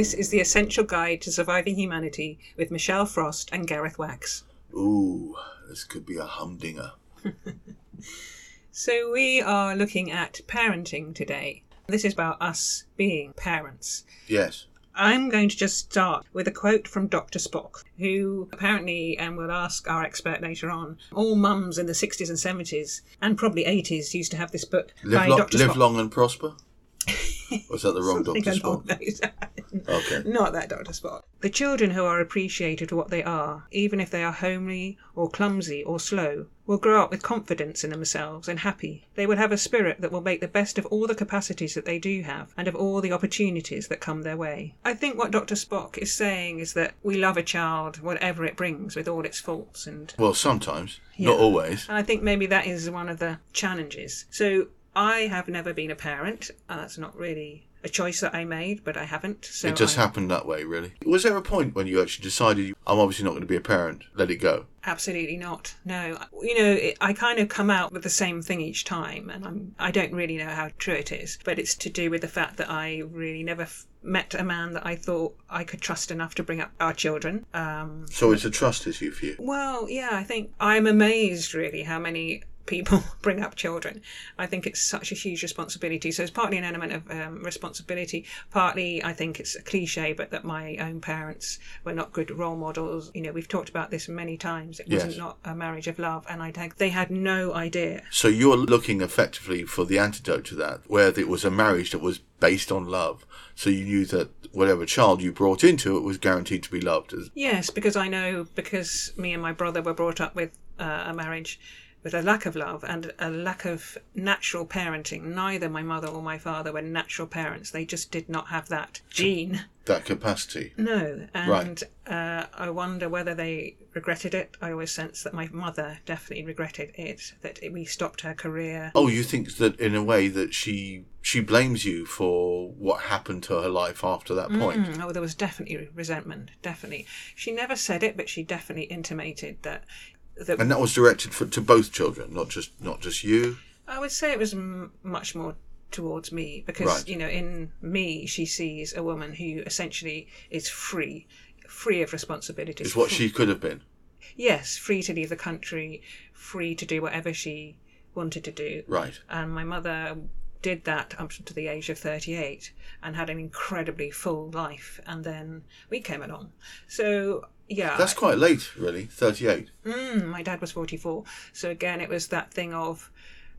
This is the essential guide to surviving humanity with Michelle Frost and Gareth Wax. Ooh, this could be a humdinger. So, we are looking at parenting today. This is about us being parents. Yes. I'm going to just start with a quote from Dr. Spock, who apparently, and we'll ask our expert later on, all mums in the 60s and 70s and probably 80s used to have this book Live, by lo- Dr. live Spock. long and prosper? Is that the wrong Dr. Spock? Okay. Not that Dr. Spock. The children who are appreciated for what they are, even if they are homely or clumsy or slow, will grow up with confidence in themselves and happy. They will have a spirit that will make the best of all the capacities that they do have and of all the opportunities that come their way. I think what Dr. Spock is saying is that we love a child, whatever it brings, with all its faults and Well, sometimes, Yeah. not always. and I think maybe that is one of the challenges. So I have never been a parent. Uh, that's not really a choice that I made, but I haven't. So it just I- happened that way, really. Was there a point when you actually decided, I'm obviously not going to be a parent, let it go? Absolutely not. No, you know, it, I kind of come out with the same thing each time, and I'm I don't really know how true it is, but it's to do with the fact that I really never f- met a man that I thought I could trust enough to bring up our children. Um, So it's a trust issue for you. well, yeah, I think I'm amazed really how many people bring up children. I think it's such a huge responsibility. So it's partly an element of um, responsibility, partly I think it's a cliche, but that my own parents were not good role models. You know, we've talked about this many times. It wasn't not a marriage of love, and I think they had no idea. So you're looking effectively for the antidote to that, where it was a marriage that was based on love. So you knew that whatever child you brought into it was guaranteed to be loved. As- Yes, because I know because me and my brother were brought up with uh, a marriage with a lack of love and a lack of natural parenting. Neither my mother or my father were natural parents. They just did not have that gene. That capacity. No, and Right. uh, I wonder whether they regretted it. I always sense that my mother definitely regretted it. That we stopped her career. Oh, you think that in a way that she she blames you for what happened to her life after that point? Mm, oh, there was definitely resentment. Definitely, she never said it, but she definitely intimated that. That And that was directed for, to both children, not just not just you. I would say it was m- much more towards me because Right. you know in me she sees a woman who essentially is free free of responsibilities Is what she could have been. yes free to leave the country free to do whatever she wanted to do Right. and my mother did that up to the age of 38 and had an incredibly full life and then we came along so yeah That's quite late, really. Thirty-eight. Mm, my dad was 44. So again, it was that thing of,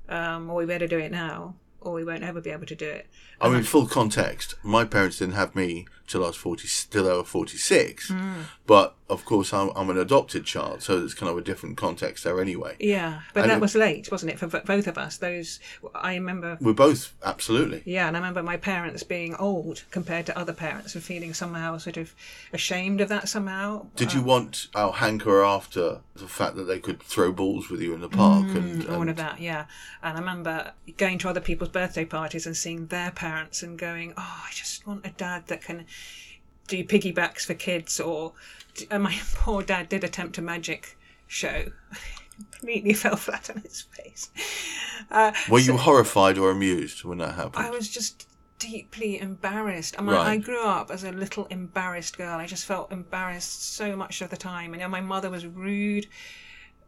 um, well, we better do it now, or we won't ever be able to do it. I mean, full context. My parents didn't have me till I was forty, till I was forty-six. Hmm. But of course, I'm, I'm an adopted child, so it's kind of a different context there anyway. Yeah, but And that it- was late, wasn't it, for both of us? Those, I remember. We're both absolutely. Yeah, and I remember my parents being old compared to other parents and feeling somehow sort of ashamed of that somehow. Did you want our hanker after the fact that they could throw balls with you in the park and, all of that, yeah. And I remember going to other people's birthday parties and seeing their parents and going, "Oh, I just want a dad that can do piggybacks for kids." Or and my poor dad did attempt a magic show, completely fell flat on his face. Uh, Were you horrified or amused when that happened? I was just deeply embarrassed. I mean, Right. I grew up as a little embarrassed girl. I just felt embarrassed so much of the time. And you know, my mother was rude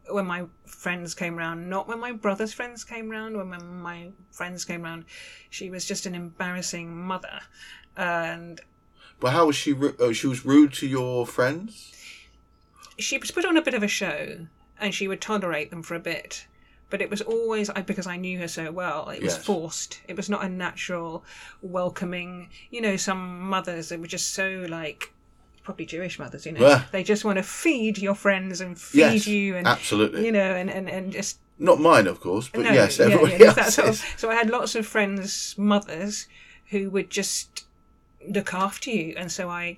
when my friends came round, not when my brother's friends came round, when my, my friends came round. She was just an embarrassing mother. And but how was she? Ru- oh, she was rude to your friends. she was put on a bit of a show and she would tolerate them for a bit but it was always I because I knew her so well it was Yes. forced it was not a natural welcoming you know some mothers they were just so like probably Jewish mothers you know Yeah. they just want to feed your friends and feed Yes, you and absolutely. you know and, and, and just Not mine, of course, but yes, yeah, everybody yeah, that else. sort of- so I had lots of friends' mothers who would just look after you, and so I,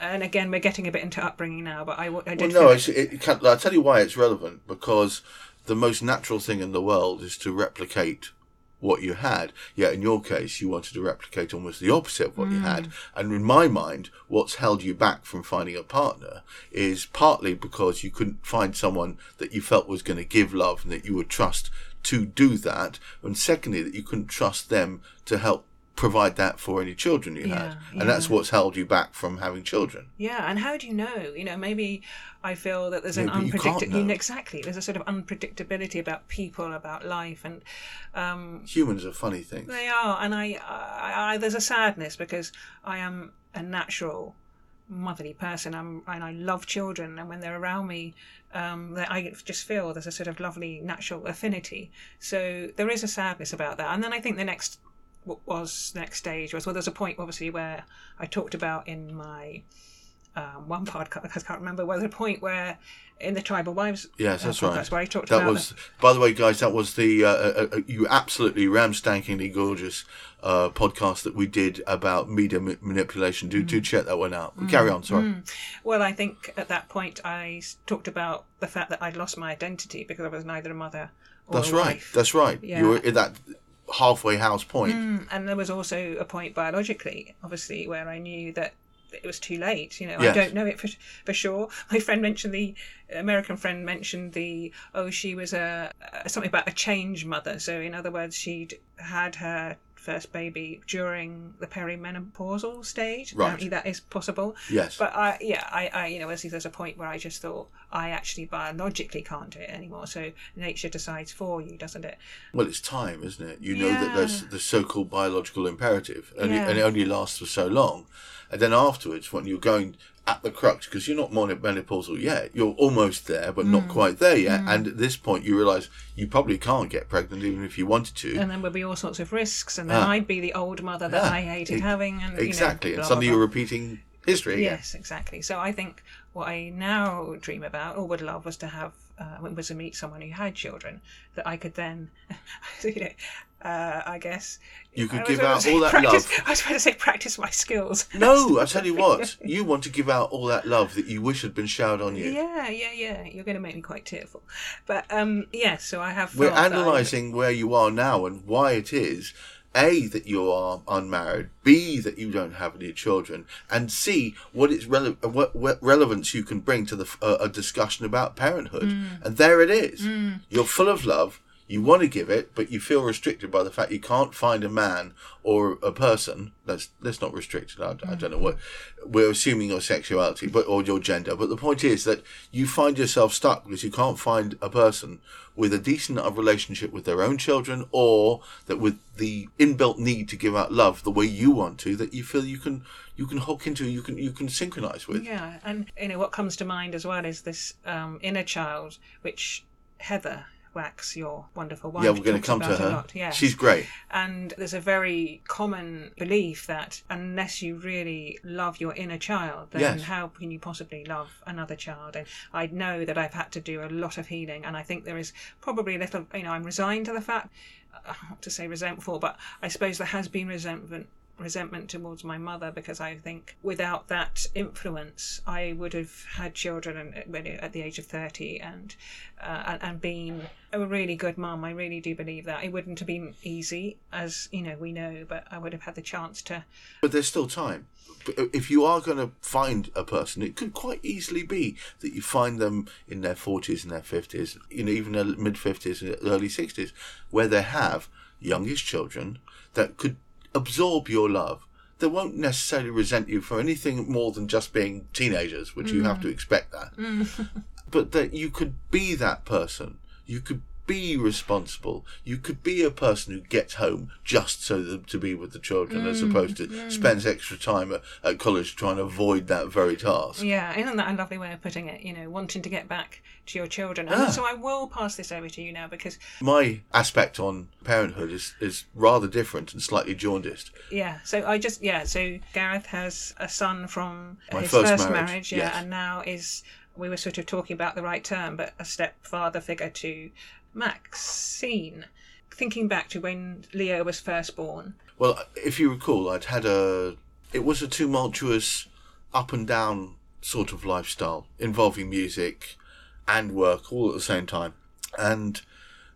and again, we're getting a bit into upbringing now, but I, Well, did. no, feel- it's, it can, I'll tell you why it's relevant because the most natural thing in the world is to replicate what you had. Yet in your case, you wanted to replicate almost the opposite of what you Mm. had. And in my mind, what's held you back from finding a partner is partly because you couldn't find someone that you felt was going to give love and that you would trust to do that. And secondly, that you couldn't trust them to help provide that for any children you had. Yeah, And that's what's held you back from having children. Yeah, and how do you know? You know, maybe I feel that there's an Yeah, unpredictable. exactly, there's a sort of unpredictability about people, about life, and um, Humans are funny things. they are. And I, I, I, there's a sadness because I am a natural motherly person. I'm, and I love children, and when they're around me, um, that I just feel there's a sort of lovely natural affinity. So there is a sadness about that. And then I think the next was next stage was well, there's a point obviously where I talked about in my um, one podcast, I can't remember, was a point where in the Tribal Wives Yes, uh, that's right. podcast where I talked about That about was, by the way, guys. That was the uh, uh, uh, you absolutely ram-stankingly gorgeous uh, podcast that we did about media ma- manipulation. Do Mm. do check that one out. Carry on. Sorry. Well, I think at that point I talked about the fact that I'd lost my identity because I was neither a mother That's right. That's right. Yeah. You were at that halfway house point. Mm, and there was also a point biologically, obviously, where I knew that it was too late. You know, I don't know it for, for sure. My friend mentioned the American friend mentioned the oh she was a, a something about a change mother. So in other words, she'd had her first baby during the perimenopausal stage. Right. Apparently that is possible. Yes. But I, yeah, I, I, you know, obviously there's a point where I just thought I actually biologically can't do it anymore. So nature decides for you, doesn't it? Well, it's time, isn't it? You know that there's the so-called biological imperative, and, Yeah. it, and it only lasts for so long. And then afterwards, when you're going at the crux, because you're not menopausal yet, you're almost there, but Mm. not quite there yet. And at this point, you realise you probably can't get pregnant, even if you wanted to. And then there'll be all sorts of risks, and then Ah. I'd be the old mother that Yeah. I hated E- having, and exactly. You know, and blah, suddenly blah, you're repeating history again. Yes, exactly. So I think what I now dream about, or would love, was to have, uh, was to meet someone who had children that I could then, you know, uh, I guess You could give out all that practice, love. I was about to say practice my skills. No, I tell you what, you want to give out all that love that you wish had been showered on you. Yeah, yeah, yeah. You're going to make me quite tearful, but um, yes. so I have. We're felt that I- analysing where you are now and why it is A, that you are unmarried, B, that you don't have any children, and C, what its rele- what, what relevance you can bring to the uh, a discussion about parenthood. Mm. And there it is. You're full of love. You want to give it, but you feel restricted by the fact you can't find a man or a person. That's that's not restricted. I, I don't know what we're assuming your sexuality, but or your gender. But the point is that you find yourself stuck because you can't find a person with a decent enough relationship with their own children, or that with the inbuilt need to give out love the way you want to, that you feel you can you can hook into, you can you can synchronize with. Yeah, and you know what comes to mind as well is this um, inner child, which Heather Wax, your wonderful wife, Yeah, we're going to come to her. lot. Yeah, She's great. and there's a very common belief that unless you really love your inner child, then Yes. how can you possibly love another child? And I know that I've had to do a lot of healing, and I think there is probably a little, you know, I'm resigned to the fact, uh, not to say resentful, but I suppose there has been resentment resentment towards my mother because I think without that influence I would have had children when- at the age of 30 and uh, and, and been a really good mum I really do believe that it wouldn't have been easy as you know we know but I would have had the chance to But there's still time. If you are going to find a person, it could quite easily be that you find them in their 40s and their 50s, you know, even mid 50s and early 60s, where they have youngest children that could absorb your love. They won't necessarily resent you for anything more than just being teenagers, which you have to mm. expect that. Mm. but that you could be that person. You could be responsible. You could be a person who gets home just so that, to be with the children, as opposed to spends extra time at, at college trying to avoid that very task. yeah isn't that a lovely way of putting it you know wanting to get back to your children Ah. so I will pass this over to you now because My aspect on parenthood is, is rather different and slightly jaundiced. Yeah, so I just yeah, so Gareth has a son from My his first first, marriage, marriage, yeah, yes. and now is we were sort of talking about the right term, but a stepfather figure to Maxine. Thinking back to when Leo was first born, Well, if you recall, I'd had a. It was a tumultuous, up and down sort of lifestyle involving music and work all at the same time. And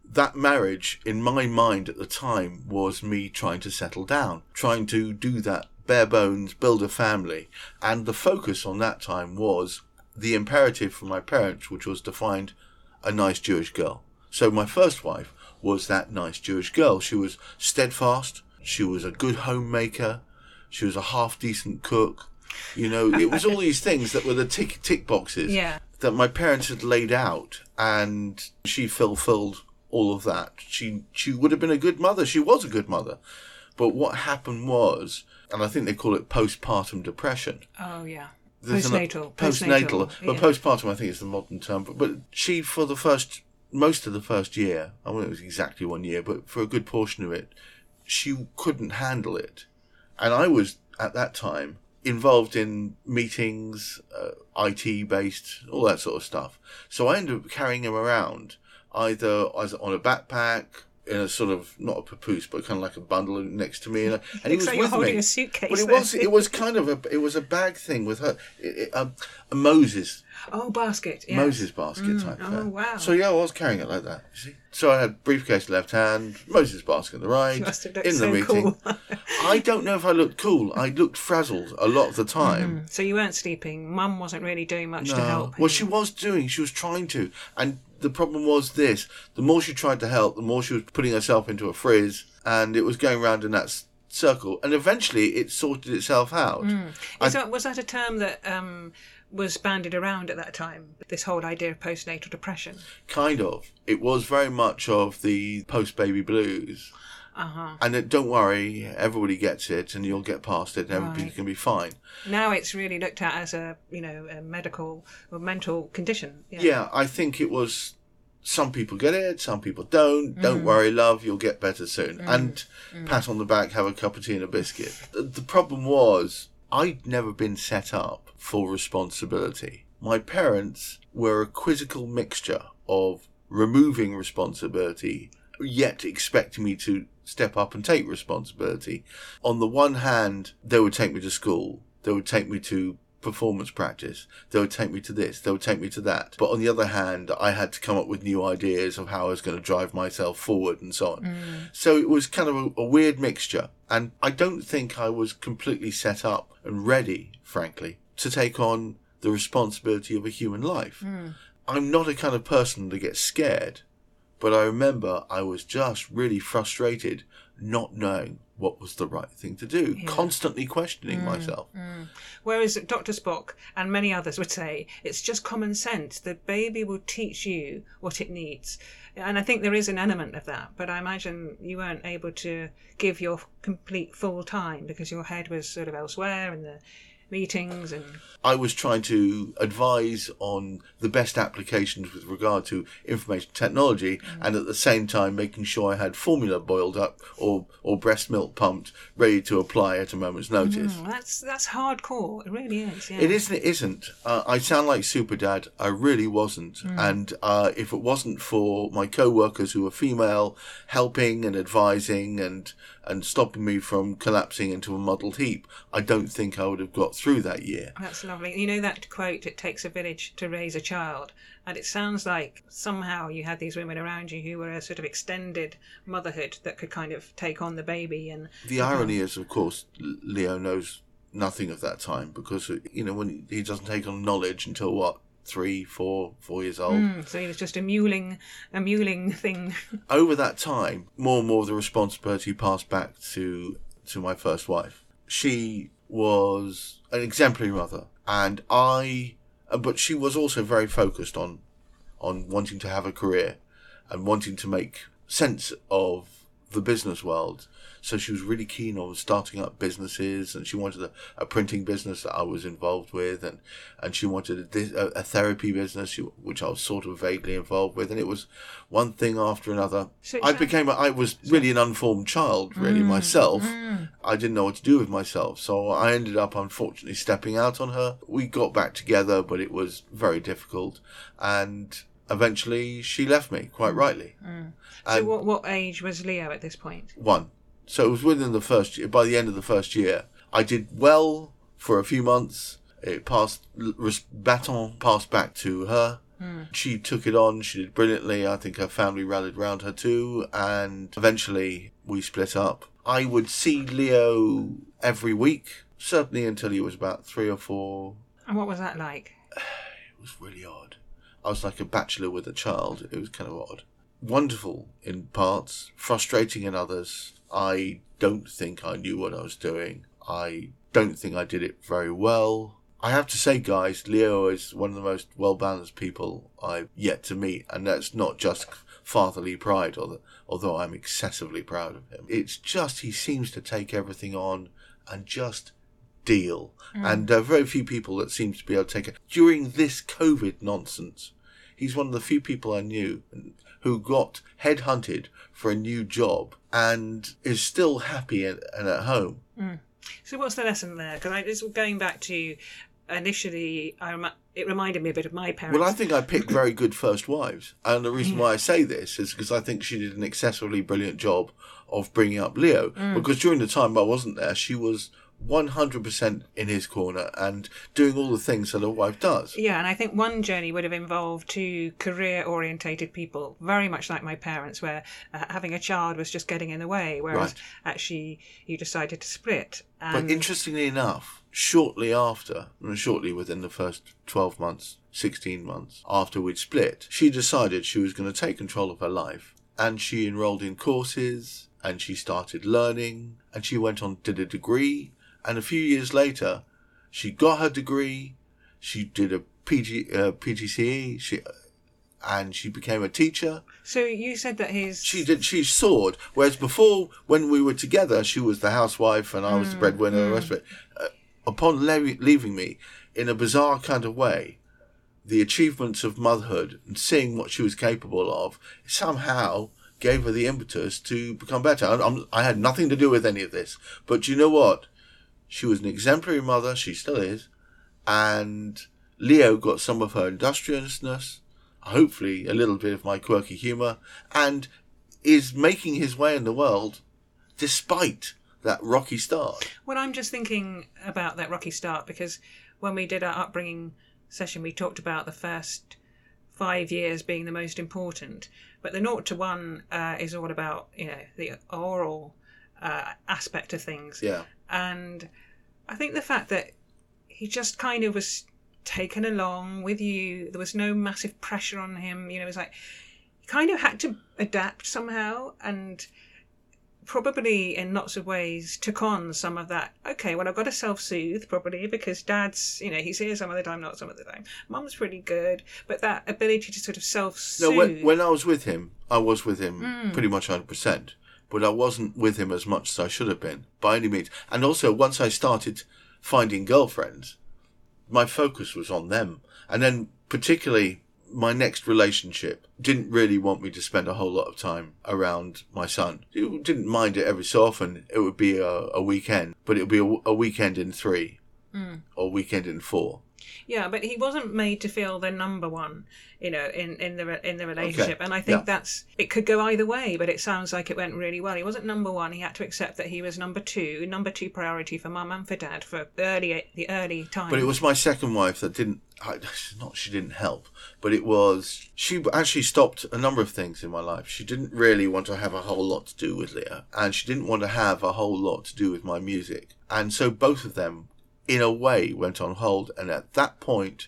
that marriage, in my mind at the time, was me trying to settle down, trying to do that bare bones, build a family. And the focus on that time was the imperative from my parents, which was to find a nice Jewish girl. So my first wife was that nice Jewish girl. She was steadfast. She was a good homemaker. She was a half decent cook. You know, it was all these things that were the tick tick boxes Yeah. that my parents had laid out, and she fulfilled all of that. She she would have been a good mother. She was a good mother, but what happened was, and I think they call it postpartum depression. Oh yeah. There's an- Postnatal. postnatal, but yeah. postpartum I think is the modern term. But, but she, for the first, most of the first year, I mean it was exactly one year, but for a good portion of it, she couldn't handle it, and I was at that time involved in meetings, uh, IT based, all that sort of stuff. So I ended up carrying him around either as on a backpack. In a sort of not a papoose, but kind of like a bundle next to me, and, and he was like you're with holding me. a suitcase But it was it was kind of a it was a bag thing with her, it, it, um, a Moses Oh, basket. Yes. Moses basket type. oh, thing. wow. So yeah, I was carrying it like that. You see. So I had briefcase left hand, Moses basket in the right, You in the so meeting. cool. I don't know if I looked cool. I looked frazzled a lot of the time. so you weren't sleeping. Mum wasn't really doing much to help. Well, she was doing. She was trying to, and the problem was this: the more she tried to help, the more she was putting herself into a frizz, and it was going round in that s- circle. And eventually, it sorted itself out. Is that, was that a term that um, was bandied around at that time? This whole idea of postnatal depression. Kind of. It was very much of the post-baby blues. Uh huh. And it, don't worry, everybody gets it, and you'll get past it, and everybody Right. can be fine. Now it's really looked at as a you know a medical or mental condition. Yeah. Yeah, I think it was. Some people get it, some people don't. Don't mm-hmm. worry, love, you'll get better soon. Mm-hmm. And mm-hmm. pat on the back, have a cup of tea and a biscuit. The, the problem was, I'd never been set up for responsibility. My parents were a quizzical mixture of removing responsibility, yet expecting me to step up and take responsibility. On the one hand, they would take me to school, they would take me to performance practice. They would take me to this, they would take me to that. But on the other hand, I had to come up with new ideas of how I was going to drive myself forward and so on. Mm. So it was kind of a, a weird mixture. And I don't think I was completely set up and ready, frankly, to take on the responsibility of a human life. Mm. I'm not a kind of person that gets scared, but I remember I was just really frustrated not knowing what was the right thing to do, constantly questioning mm, myself. Mm. Whereas Dr. Spock and many others would say it's just common sense. The baby will teach you what it needs. And I think there is an element of that, but I imagine you weren't able to give your complete full time because your head was sort of elsewhere in the meetings and I was trying to advise on the best applications with regard to information technology, and at the same time making sure I had formula boiled up or or breast milk pumped, ready to apply at a moment's notice. Well, that's that's hardcore. It really is. Yeah. It isn't. It isn't. Uh, I sound like super dad. I really wasn't. And uh, if it wasn't for my co-workers who were female, helping and advising and and stopping me from collapsing into a muddled heap, I don't think I would have got through that year. That's lovely. You know that quote, it takes a village to raise a child. And it sounds like somehow you had these women around you who were a sort of extended motherhood that could kind of take on the baby and The irony is, of course, Leo knows nothing of that time because you know when he doesn't take on knowledge until what three, four, four years old. Mm, so it was just a mewling a mewling thing. over that time, more and more of the responsibility passed back to to my first wife. She was an exemplary mother, and I, uh, but she was also very focused on on wanting to have a career and wanting to make sense of the business world. So she was really keen on starting up businesses, and she wanted a, a printing business that I was involved with, and and she wanted a, a, therapy business, which I was sort of vaguely involved with, and it was one thing after another. I became a, I was really an unformed child, really mm, myself. Mm. I didn't know what to do with myself, so I ended up unfortunately stepping out on her. We got back together, but it was very difficult, and eventually she left me, quite hmm. rightly. Hmm. so what what age was Leo at this point? one. So it was within the first year. By the end of the first year, I did well for a few months. It passed, baton passed back to her. Hmm. She took it on. She did brilliantly. I think her family rallied round her too. And eventually we split up. I would see Leo every week, certainly until he was about three or four. And what was that like? It was really odd. I was like a bachelor with a child. It was kind of odd. wonderful in parts, frustrating in others. I don't think I knew what I was doing. I don't think I did it very well. I have to say, guys, Leo is one of the most well balanced people I've yet to meet, and that's not just fatherly pride, although I'm excessively proud of him. It's just he seems to take everything on and just deal. Mm. And uh, very few people that seem to be able to take it. During this COVID nonsense, he's one of the few people I knew who got headhunted for a new job and is still happy and, and at home. Mm. So what's the lesson there? Because going back to initially, I it reminded me a bit of my parents. Well, I think I picked very good first wives, and the reason why I say this is because I think she did an excessively brilliant job of bringing up Leo. Mm. Because during the time I wasn't there, she was 100% in his corner and doing all the things that a wife does. Yeah, and I think one journey would have involved two career orientated people, very much like my parents, where uh, having a child was just getting in the way, whereas right. actually you decided to split. And... But interestingly enough, shortly after, shortly within the first 12 months, 16 months after we'd split, she decided she was going to take control of her life and she enrolled in courses and she started learning and she went on did a degree and a few years later, she got her degree. She did a PG, uh, PGCE. She and she became a teacher. So you said that his she did she soared. Whereas before, when we were together, she was the housewife and I was mm, the breadwinner. Mm. The rest of it. Uh, upon le- leaving me, in a bizarre kind of way, the achievements of motherhood and seeing what she was capable of somehow gave her the impetus to become better. I, I had nothing to do with any of this, but you know what? She was an exemplary mother, she still is, and Leo got some of her industriousness, hopefully a little bit of my quirky humour, and is making his way in the world despite that rocky start. Well, I'm just thinking about that rocky start because when we did our upbringing session, we talked about the first five years being the most important, but the naught to one uh, is all about you know the oral uh, aspect of things. Yeah. And I think the fact that he just kind of was taken along with you, there was no massive pressure on him. You know, it was like he kind of had to adapt somehow and probably in lots of ways took on some of that. Okay, well, I've got to self soothe probably because dad's, you know, he's here some of the time, not some of the time. Mum's pretty good, but that ability to sort of self soothe. No, when, when, I was with him, I was with him mm. pretty much 100% but I wasn't with him as much as I should have been by any means. And also, once I started finding girlfriends, my focus was on them. And then, particularly, my next relationship didn't really want me to spend a whole lot of time around my son. He didn't mind it every so often. It would be a, a weekend, but it would be a, a weekend in three mm. or weekend in four. Yeah, but he wasn't made to feel the number one, you know, in, in the in the relationship. Okay. And I think yeah. that's it could go either way, but it sounds like it went really well. He wasn't number one. He had to accept that he was number two, number two priority for mum and for dad for early the early time. But it was my second wife that didn't. Not she didn't help, but it was she actually stopped a number of things in my life. She didn't really want to have a whole lot to do with Leo, and she didn't want to have a whole lot to do with my music. And so both of them in a way went on hold. And at that point,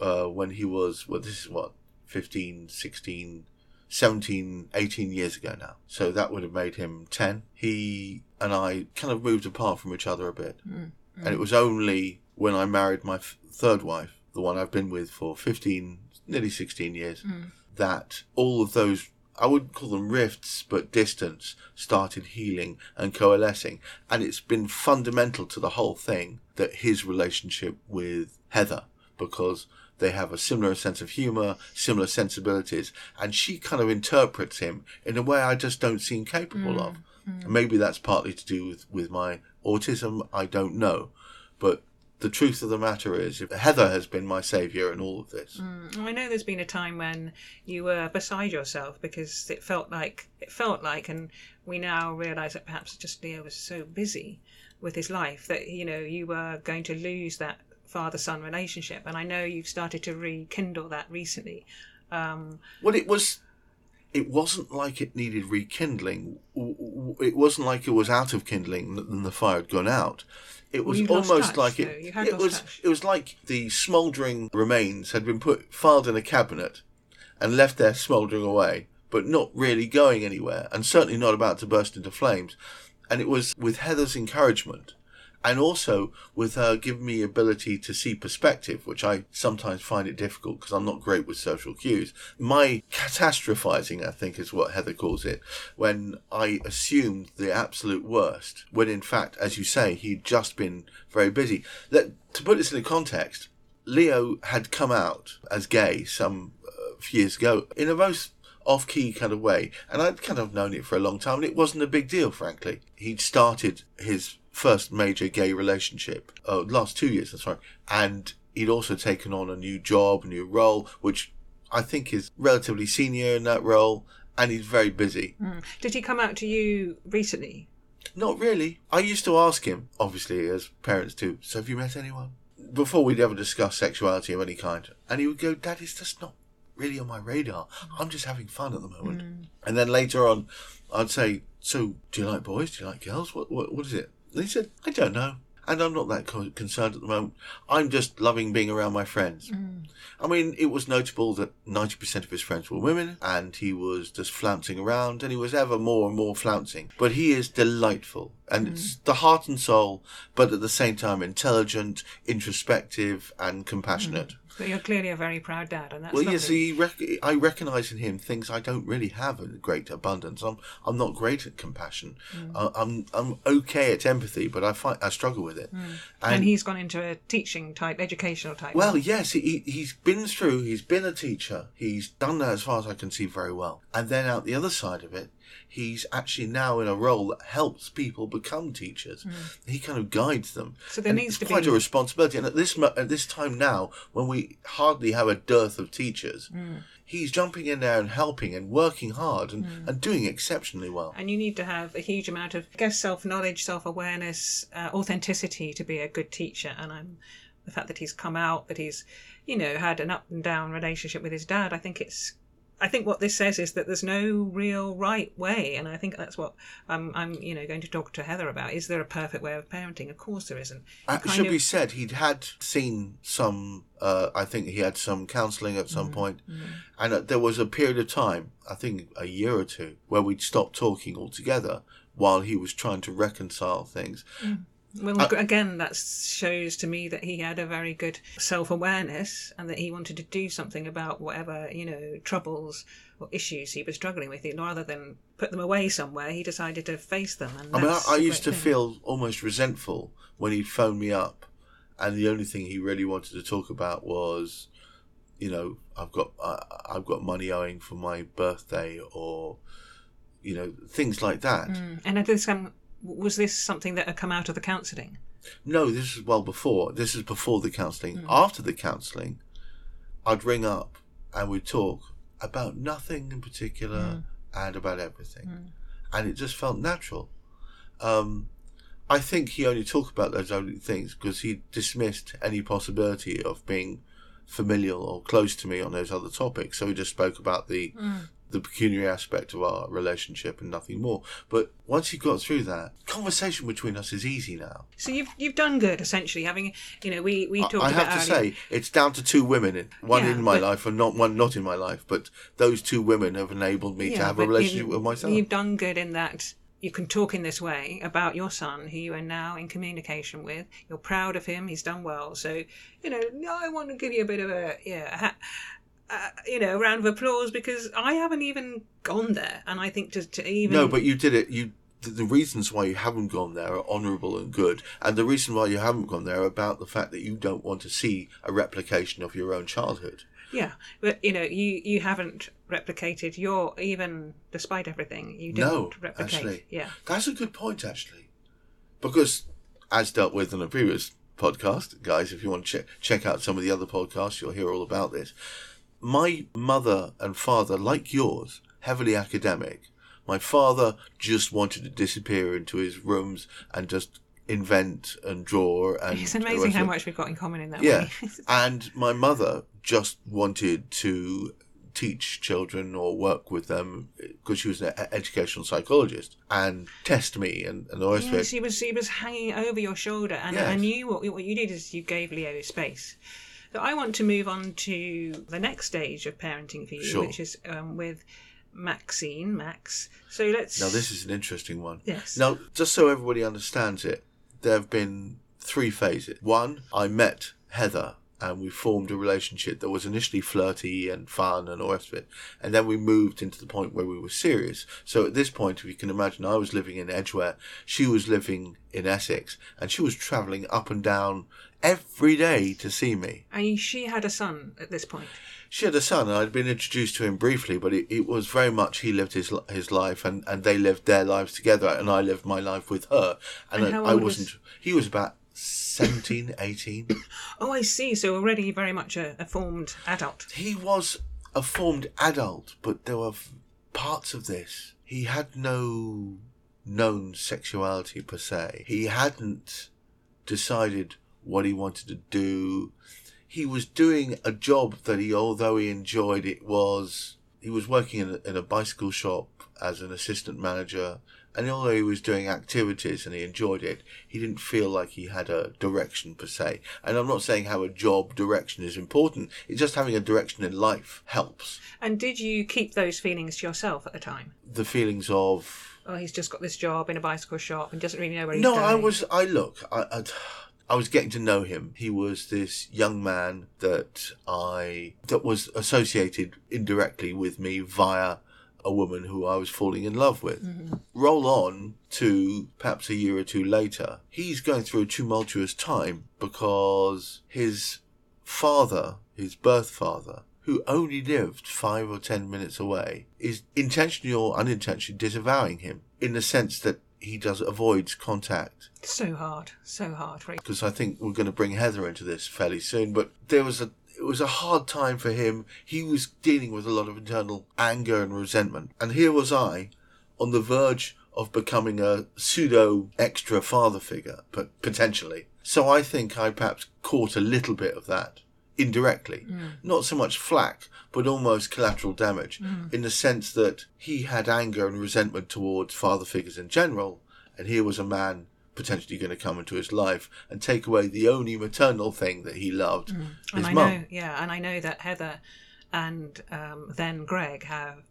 uh, when he was, well, this is what, 15, 16, 17, 18 years ago now. So that would have made him 10. He and I kind of moved apart from each other a bit. Mm, mm. And it was only when I married my f- third wife, the one I've been with for 15, nearly 16 years, mm. that all of those I wouldn't call them rifts, but distance started healing and coalescing. And it's been fundamental to the whole thing that his relationship with Heather, because they have a similar sense of humor, similar sensibilities, and she kind of interprets him in a way I just don't seem capable mm. of. Mm. Maybe that's partly to do with, with my autism, I don't know. But the truth of the matter is, Heather has been my saviour in all of this. Mm, I know there's been a time when you were beside yourself because it felt like it felt like, and we now realise that perhaps just Leo was so busy with his life that you know you were going to lose that father-son relationship, and I know you've started to rekindle that recently. Um, well, it was it wasn't like it needed rekindling. It wasn't like it was out of kindling and the fire had gone out. It was well, almost touch, like it. it was. Touch. It was like the smouldering remains had been put filed in a cabinet and left there smouldering away, but not really going anywhere, and certainly not about to burst into flames. And it was with Heather's encouragement and also with her giving me ability to see perspective, which I sometimes find it difficult because I'm not great with social cues. My catastrophizing, I think, is what Heather calls it, when I assumed the absolute worst, when in fact, as you say, he'd just been very busy. Let, to put this in context, Leo had come out as gay some uh, few years ago in a most off key kind of way. And I'd kind of known it for a long time and it wasn't a big deal, frankly. He'd started his first major gay relationship, oh, last two years, that's right. And he'd also taken on a new job, a new role, which I think is relatively senior in that role. And he's very busy. Mm. Did he come out to you recently? Not really. I used to ask him, obviously, as parents do, so have you met anyone? Before we'd ever discuss sexuality of any kind. And he would go, Dad, it's just not really on my radar. I'm just having fun at the moment. Mm. And then later on, I'd say, So, do you like boys? Do you like girls? What, what, what is it? And he said, I don't know. And I'm not that concerned at the moment. I'm just loving being around my friends. Mm. I mean, it was notable that 90% of his friends were women, and he was just flouncing around, and he was ever more and more flouncing. But he is delightful, and mm. it's the heart and soul, but at the same time intelligent, introspective, and compassionate. But you're clearly a very proud dad, and that's well. Yes, yeah, rec- I recognise in him things I don't really have in great abundance. I'm I'm not great at compassion. Mm. I, am I'm okay at empathy, but I find I struggle with it. Mm. And, and, he's gone into a teaching type, educational type. Well, yes, he he's been through. He's been a teacher. He's done that as far as I can see very well. And then out the other side of it, he's actually now in a role that helps people become teachers. Mm. He kind of guides them. So there and needs to be quite be a responsibility. And at this at this time now, when we hardly have a dearth of teachers. Mm. He's jumping in there and helping and working hard and, mm. and doing exceptionally well. And you need to have a huge amount of, I guess, self knowledge, self awareness, uh, authenticity to be a good teacher. And I'm the fact that he's come out, that he's, you know, had an up and down relationship with his dad. I think it's I think what this says is that there's no real right way, and I think that's what I'm, I'm you know, going to talk to Heather about. Is there a perfect way of parenting? Of course, there isn't. Uh, it should of... be said he'd had seen some. Uh, I think he had some counselling at some mm, point, mm. and uh, there was a period of time, I think a year or two, where we'd stopped talking altogether while he was trying to reconcile things. Mm. Well, uh, again, that shows to me that he had a very good self awareness and that he wanted to do something about whatever, you know, troubles or issues he was struggling with. Rather than put them away somewhere, he decided to face them. And I mean, I, I used to thing. feel almost resentful when he'd phone me up and the only thing he really wanted to talk about was, you know, I've got uh, I've got money owing for my birthday or, you know, things like that. Mm. And at this time, was this something that had come out of the counselling? No, this is well before. This is before the counselling. Mm. After the counselling, I'd ring up and we'd talk about nothing in particular mm. and about everything, mm. and it just felt natural. Um, I think he only talked about those only things because he dismissed any possibility of being familial or close to me on those other topics. So he just spoke about the mm the pecuniary aspect of our relationship and nothing more. But once you've got through that, conversation between us is easy now. So you've you've done good essentially. Having you know we we talked. I, I have to earlier. say it's down to two women, one yeah, in my but, life and not one not in my life. But those two women have enabled me yeah, to have a relationship with myself. You've done good in that you can talk in this way about your son who you are now in communication with you're proud of him he's done well so you know i want to give you a bit of a yeah uh, you know, a round of applause because I haven't even gone there, and I think to, to even no, but you did it. You the reasons why you haven't gone there are honourable and good, and the reason why you haven't gone there are about the fact that you don't want to see a replication of your own childhood. Yeah, but you know, you you haven't replicated your even despite everything. You don't no, replicate. Actually, yeah, that's a good point actually, because as dealt with in a previous podcast, guys, if you want to check check out some of the other podcasts, you'll hear all about this my mother and father, like yours, heavily academic. My father just wanted to disappear into his rooms and just invent and draw and it's amazing how much we've got in common in that yeah. way. and my mother just wanted to teach children or work with them because she was an educational psychologist and test me and, and rest of it. She was she was hanging over your shoulder and yes. I knew what what you did is you gave Leo space so I want to move on to the next stage of parenting for you, sure. which is um, with Maxine, Max. So let's. Now, this is an interesting one. Yes. Now, just so everybody understands it, there have been three phases. One, I met Heather and we formed a relationship that was initially flirty and fun and all the rest of it. And then we moved into the point where we were serious. So at this point, if you can imagine, I was living in Edgware, she was living in Essex, and she was travelling up and down every day to see me. And she had a son at this point. She had a son, and I'd been introduced to him briefly, but it, it was very much he lived his his life, and, and they lived their lives together, and I lived my life with her. And, And I, I wasn't. was- He was about 17, 18. Oh, I see. So already very much a, a formed adult. he was a formed adult, but there were parts of this. He had no known sexuality per se. He hadn't decided what he wanted to do. He was doing a job that he, although he enjoyed it, was he was working in a, in a bicycle shop as an assistant manager. And although he was doing activities and he enjoyed it, he didn't feel like he had a direction per se. And I'm not saying how a job direction is important. It's just having a direction in life helps. And did you keep those feelings to yourself at the time? The feelings of Oh, he's just got this job in a bicycle shop and doesn't really know where he's no, going. No, I was. I look. I, I, I was getting to know him. He was this young man that I that was associated indirectly with me via a woman who I was falling in love with. Mm-hmm. Roll on to perhaps a year or two later. He's going through a tumultuous time because his father, his birth father, who only lived five or ten minutes away, is intentionally or unintentionally disavowing him in the sense that he does avoids contact. So hard, so hard. Because I think we're going to bring Heather into this fairly soon, but there was a it was a hard time for him. He was dealing with a lot of internal anger and resentment, and here was I, on the verge of becoming a pseudo extra father figure, but potentially. So I think I perhaps caught a little bit of that indirectly. Hmm. Not so much flack, but almost collateral damage hmm. in the sense that he had anger and resentment towards father figures in general, and here was a man potentially going to come into his life and take away the only maternal thing that he loved, and his I mum. know, yeah, and I know that Heather and um, then Greg have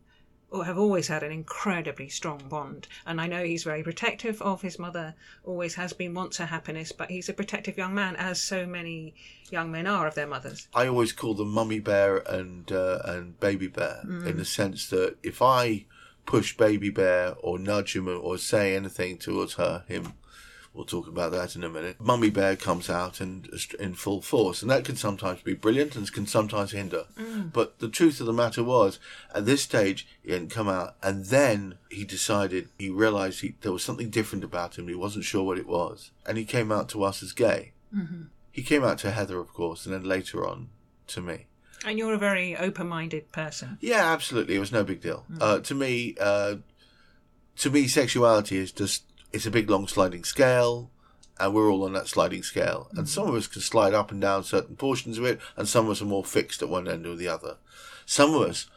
have always had an incredibly strong bond. And I know he's very protective of his mother, always has been, wants her happiness, but he's a protective young man, as so many young men are of their mothers. I always call them mummy bear and uh, and baby bear in the sense that if I push baby bear or nudge him or say anything towards her, him, we'll talk about that in a minute. Mummy bear comes out and in full force, and that can sometimes be brilliant and can sometimes hinder. But the truth of the matter was, at this stage, he hadn't come out, and then he decided he realised he, there was something different about him. He wasn't sure what it was, and he came out to us as gay. He came out to Heather, of course, and then later on to me. And you're a very open minded person. Yeah, absolutely. It was no big deal. Uh, to me, uh, to me, sexuality is just it's a big long sliding scale, and we're all on that sliding scale. And mm-hmm. some of us can slide up and down certain portions of it, and some of us are more fixed at one end or the other. Some of us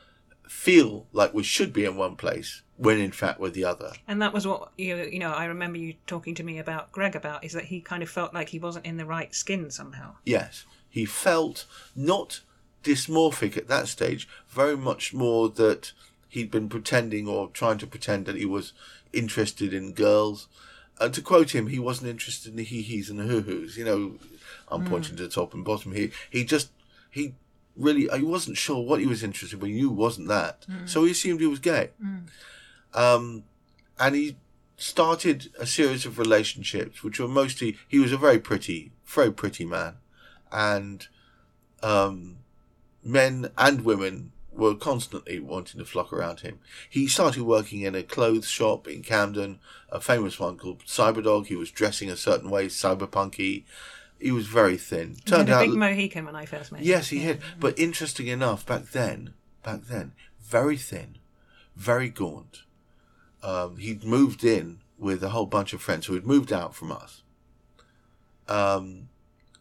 feel like we should be in one place when in fact we're the other. And that was what you you know, I remember you talking to me about Greg about is that he kind of felt like he wasn't in the right skin somehow. Yes, he felt not dysmorphic at that stage, very much more that he'd been pretending or trying to pretend that he was interested in girls. And to quote him, he wasn't interested in the hee hees and the hoo hoos. You know, I'm pointing to the top and bottom here. He just, he really, he wasn't sure what he was interested in, but he knew it wasn't that. So he assumed he was gay. Um, and he started a series of relationships, which were mostly, he was a very pretty, very pretty man. And um, men and women were constantly wanting to flock around him. He started working in a clothes shop in Camden, a famous one called Cyberdog. He was dressing a certain way, cyberpunky. He was very thin. He Turned had a out, big Mohican when I first met him. yes, he had. But interesting enough, back then, back then, very thin, very gaunt. Um, he'd moved in with a whole bunch of friends who had moved out from us. Um,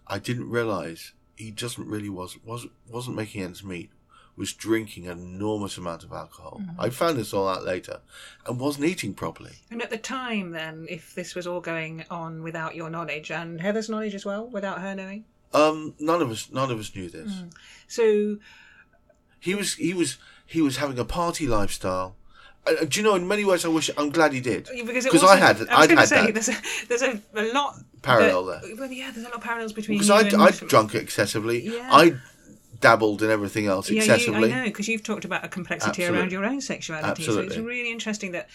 I didn't realize he just really was was wasn't making ends meet. Was drinking an enormous amount of alcohol. I found this all out later, and wasn't eating properly. And at the time, then, if this was all going on without your knowledge and Heather's knowledge as well, without her knowing, Um, none of us, none of us knew this. so He was he was he was having a party lifestyle. Uh, do you know? In many ways, I wish I'm glad he did Because I had I was I'd had say that there's a, there's a, a lot parallel that- there Well, yeah, there's a lot of parallels between because I'd, and I'd drunk excessively. Yeah. I dabbled in everything else Yeah, you, excessively. I know because you've talked about a complexity Absolutely. around your own sexuality. So it's really interesting that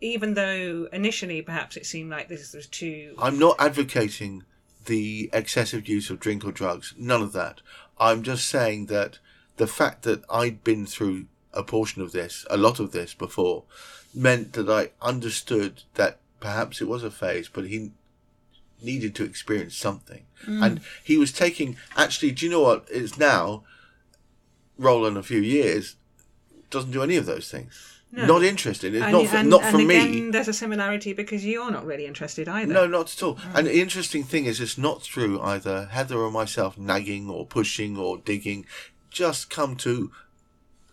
even though initially perhaps it seemed like this was too I'm not advocating the excessive use of drink or drugs. None of that. I'm just saying that the fact that I'd been through a portion of this, a lot of this before, meant that I understood that perhaps it was a phase, but he needed to experience something. And he was taking, actually, do you know what? It's now, rolling a few years, doesn't do any of those things. Not interested. It's and, not for, and, not and for again, me. There's a similarity because you're not really interested either. No, not at all. And the interesting thing is, it's not through either Heather or myself nagging or pushing or digging, just come to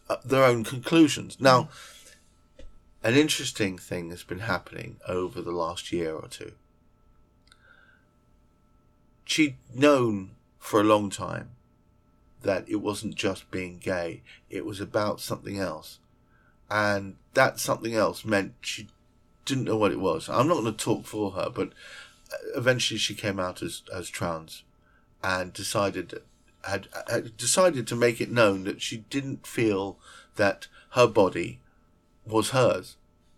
uh, their own conclusions. Now, an interesting thing has been happening over the last year or two. She'd known for a long time that it wasn't just being gay, it was about something else. And that something else meant she didn't know what it was. I'm not going to talk for her, but uh, eventually she came out as, as trans and decided had, had decided to make it known that she didn't feel that her body was hers.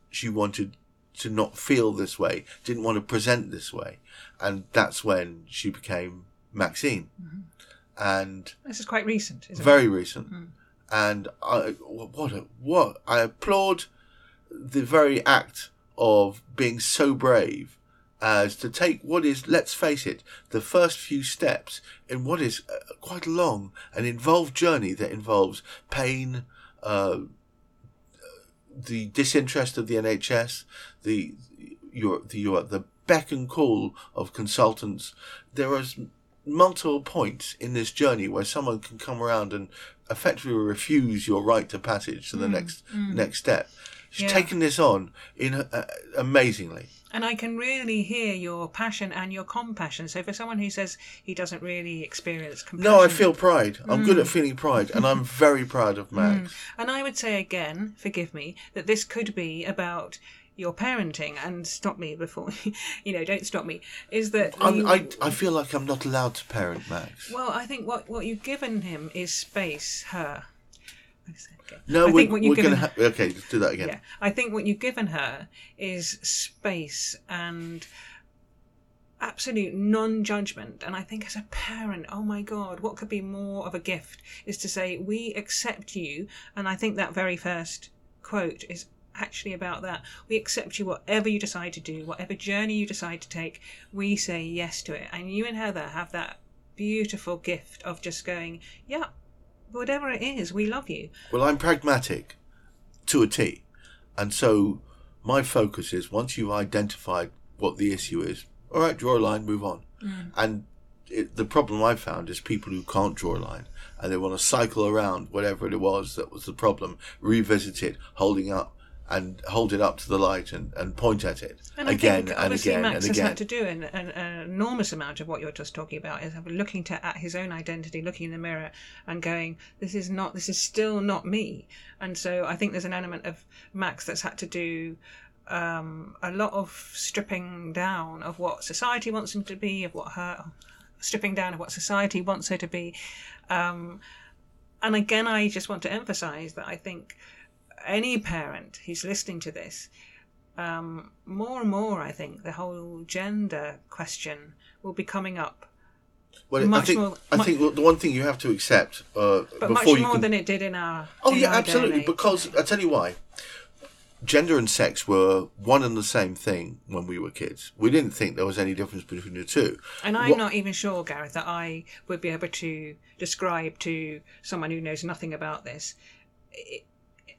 She wanted to not feel this way, didn't want to present this way, and that's when she became Maxine. And This is quite recent, isn't very recent. And I, what a, what I applaud the very act of being so brave as to take what is, let's face it, the first few steps in what is quite a long and involved journey that involves pain, uh, the disinterest of the NHS, the your the your the beck and call of consultants. There is multiple points in this journey where someone can come around and effectively refuse your right to passage to the mm, next mm. next step. She's Yeah. taken this on in uh, amazingly. And I can really hear your passion and your compassion. So for someone who says he doesn't really experience compassion, No, I feel pride. I'm good at mm. feeling pride, and I'm very proud of Max. and I would say again, forgive me, that this could be about your parenting. And stop me before, you know, don't stop me. Is that you- I I feel like I'm not allowed to parent Max. well, I think what what you've given him is space. Her. No, I we're, think what you've we're given gonna. Ha- okay, let's do that again. Yeah, I think what you've given her is space and absolute non-judgment and i think as a parent oh my god what could be more of a gift is to say we accept you and i think that very first quote is actually about that. We accept you whatever you decide to do whatever journey you decide to take. We say yes to it. And you and heather have that beautiful gift of just going yeah whatever it is we love you. Well, I'm pragmatic to a T. And so my focus is once you've identified what the issue is, all right, draw a line, move on. Mm. And it, the problem I've found is people who can't draw a line and they want to cycle around whatever it was that was the problem, revisit it, holding up and hold it up to the light and, and point at it And again think and again Max and has again. had to do an, an, an enormous amount of what you're just talking about is looking to at his own identity, looking in the mirror, and going, "This is not. This is still not me." And so I think there's an element of Max that's had to do um, a lot of stripping down of what society wants him to be, of what her stripping down of what society wants her to be. Um, and again, I just want to emphasize that I think any parent who's listening to this um, more and more, I think the whole gender question will be coming up, Well, I think more- I mu- think the one thing you have to accept uh, but before much more can than it did in our. Oh in yeah, our absolutely. Because I tell you why. Gender and sex were one and the same thing when we were kids. We didn't think there was any difference between the two. And I'm What- not even sure, Gareth, that I would be able to describe to someone who knows nothing about this. I-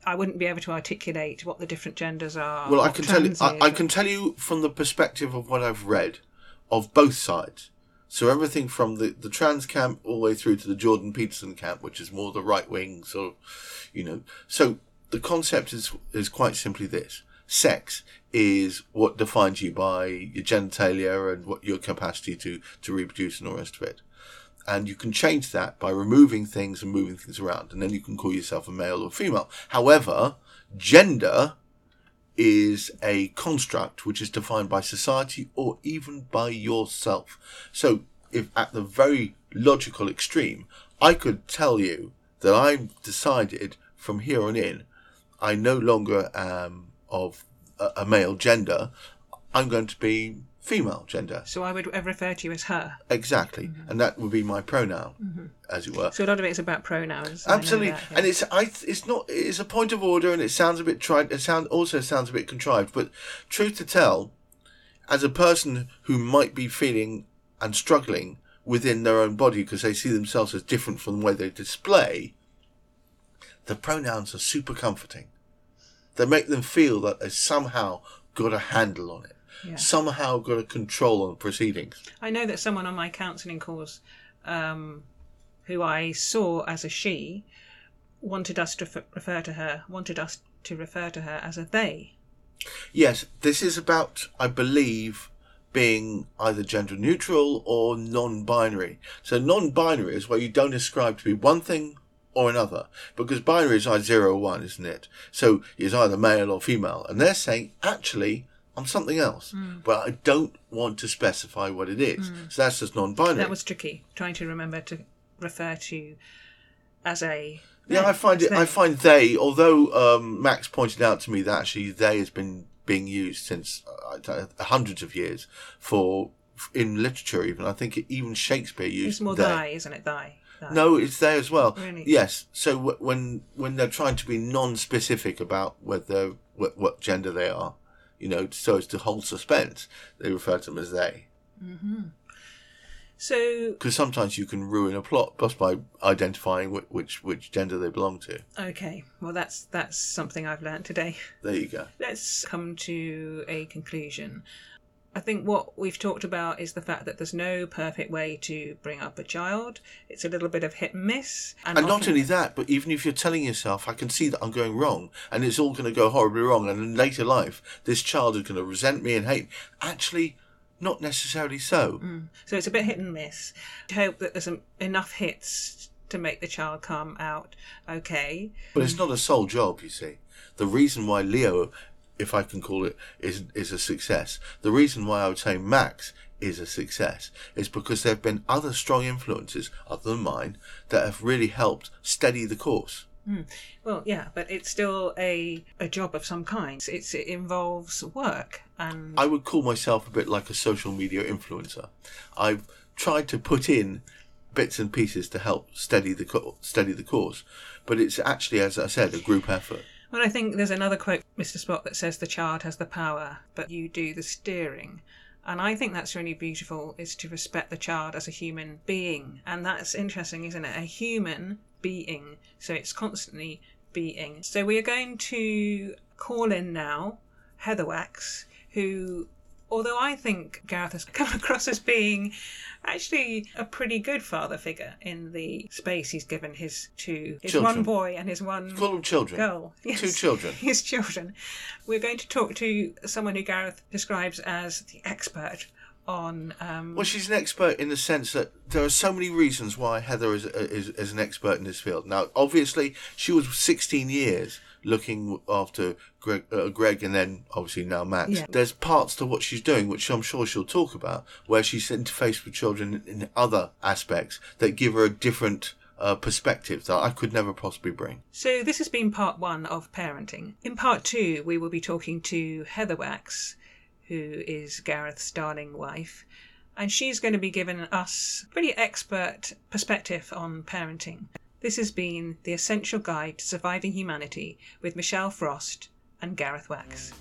I wouldn't be able to articulate what the different genders are. Well, I can tell you. I, I can tell you from the perspective of what I've read of both sides. So everything from the, the trans camp all the way through to the Jordan Peterson camp, which is more the right wing sort of, you know. So the concept is is quite simply this: sex is what defines you by your genitalia and what your capacity to to reproduce and all the rest of it. And you can change that by removing things and moving things around, and then you can call yourself a male or female. However, gender is a construct which is defined by society or even by yourself. So, if at the very logical extreme, I could tell you that I've decided from here on in, I no longer am of a, a male gender. I'm going to be female gender. So I would refer to you as her. Exactly, mm-hmm. and that would be my pronoun, mm-hmm. as it were. So a lot of it is about pronouns. Absolutely, that, yeah. and it's I it's not it's a point of order, and it sounds a bit tried. It sound also sounds a bit contrived, but truth to tell, as a person who might be feeling and struggling within their own body because they see themselves as different from the way they display, the pronouns are super comforting. They make them feel that they somehow got a handle on it, Yeah. somehow got a control on proceedings. I know that someone on my counselling course, um, who I saw as a she, wanted us to refer to her, wanted us to refer to her as a they. Yes, this is about, I believe, being either gender neutral or non binary. So, non binary is where you don't ascribe to be one thing or another, because binary is either zero or one, isn't it? So, it's either male or female. And they're saying, actually, I'm something else, but I don't want to specify what it is. So, that's just non binary. That was tricky, trying to remember to refer to as a. Yeah, I find it. they. I find they, although um, Max pointed out to me that actually they has been being used since uh, hundreds of years for in literature. Even I think it, even Shakespeare used It's more they. thy, isn't it? Thy. No, it's they as well. Really? Yes. So w- when when they're trying to be non-specific about whether what, what gender they are, you know, so as to hold suspense, they refer to them as they. Mm-hmm. So Because sometimes you can ruin a plot just by identifying which, which which gender they belong to. okay, well that's that's something I've learned today. There you go. Let's come to a conclusion. I think what we've talked about is the fact that there's no perfect way to bring up a child. It's a little bit of hit and miss. And not often- only that, but even if you're telling yourself, I can see that I'm going wrong, and it's all going to go horribly wrong, and in later life, this child is going to resent me and hate. Actually, not necessarily so. Mm. So it's a bit hit and miss. I hope that there's enough hits to make the child come out okay. But it's not a sole job, you see. The reason why Leo, if I can call it, is is a success. The reason why I would say Max is a success is because there have been other strong influences other than mine that have really helped steady the course. Hmm. Well, yeah, but it's still a a job of some kind. It's it involves work and I would call myself a bit like a social media influencer. I've tried to put in bits and pieces to help steady the co- steady the course, but it's actually, as I said, a group effort. Well, I think there's another quote, Mr. Spock, that says the child has the power, but you do the steering. And I think that's really beautiful, is to respect the child as a human being. And that's interesting, isn't it? A human being. So it's constantly being. So we are going to call in now Heather Wax, who, although I think Gareth has come across as being actually a pretty good father figure in the space he's given his two, his Children. one boy and his one Call them children. girl. Yes. Two children. His children. We're going to talk to someone who Gareth describes as the expert on. Um, Well, she's an expert in the sense that there are so many reasons why Heather is, is, is an expert in this field. Now, obviously, she was 16 years looking after Greg, uh, Greg and then obviously now Max. Yeah. There's parts to what she's doing, which I'm sure she'll talk about, where she's interfaced with children in other aspects that give her a different uh, perspective that I could never possibly bring. so, this has been part one of parenting. In part two, we will be talking to Heather Wax, who is Gareth's darling wife. And she's going to be giving us a pretty expert perspective on parenting. This has been The Essential Guide to Surviving Humanity with Michelle Frost and Gareth Wax.